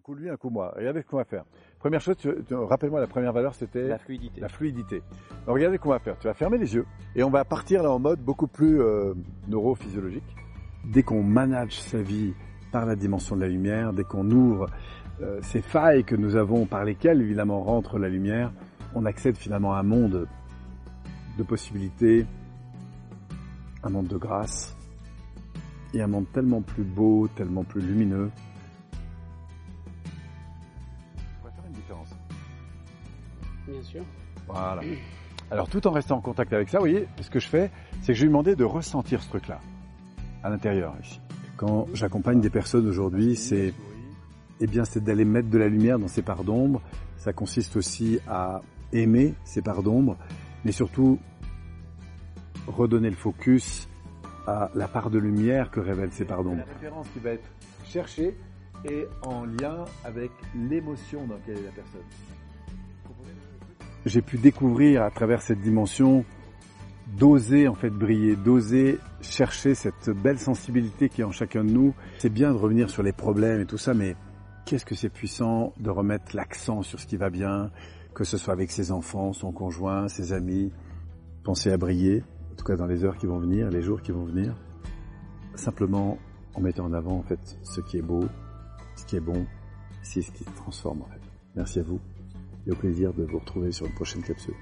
Un coup lui, un coup moi. Regardez ce qu'on va faire. Première chose, tu- tu- rappelle-moi la première valeur, c'était La fluidité. la fluidité. Donc, regardez ce qu'on va faire. Tu vas fermer les yeux et on va partir là en mode beaucoup plus euh, neurophysiologique. Dès qu'on manage sa vie par la dimension de la lumière, dès qu'on ouvre euh, ces failles que nous avons par lesquelles évidemment rentre la lumière, on accède finalement à un monde de possibilités, un monde de grâce et un monde tellement plus beau, tellement plus lumineux. Bien sûr. Voilà. Alors tout en restant en contact avec ça, vous voyez, ce que je fais, c'est que je lui ai demandé de ressentir ce truc-là, à l'intérieur ici. Quand j'accompagne des personnes aujourd'hui, c'est eh bien, c'est d'aller mettre de la lumière dans ces parts d'ombre. Ça consiste aussi à aimer ces parts d'ombre, mais surtout redonner le focus à la part de lumière que révèlent ces parts d'ombre. La référence qui va être cherchée est en lien avec l'émotion dans laquelle est la personne. J'ai pu découvrir à travers cette dimension d'oser en fait briller, d'oser chercher cette belle sensibilité qui est en chacun de nous. C'est bien de revenir sur les problèmes et tout ça, mais qu'est-ce que c'est puissant de remettre l'accent sur ce qui va bien, que ce soit avec ses enfants, son conjoint, ses amis. Penser à briller, en tout cas dans les heures qui vont venir, les jours qui vont venir. Simplement en mettant en avant en fait ce qui est beau, ce qui est bon, c'est ce qui se transforme en fait. Merci à vous et au plaisir de vous retrouver sur une prochaine capsule.